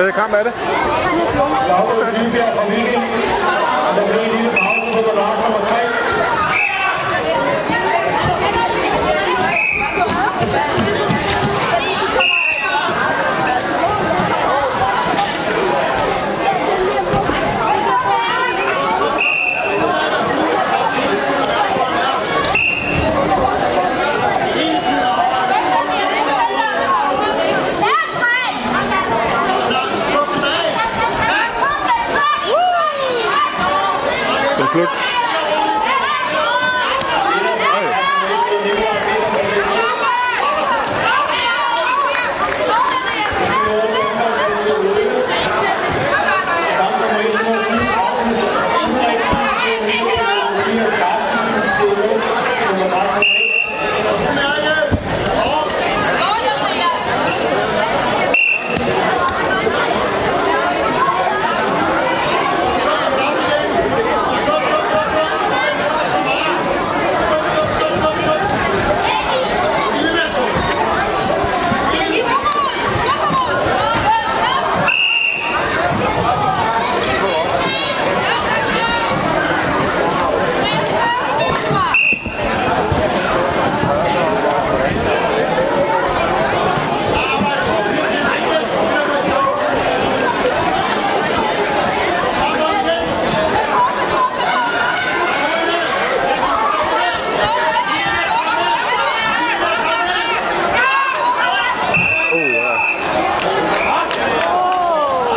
Øh, er det? er fra Viking. Og der bliver en lille pause på Ballard nummer 3. Det Okay. concludes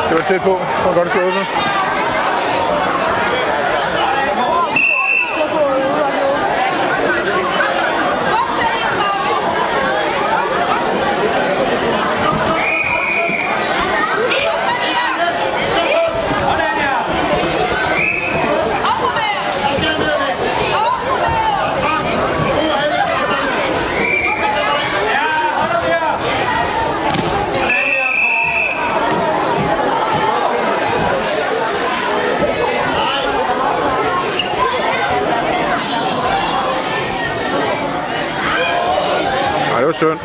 Det var tæt på. Det var godt slået. sig. Det var synd.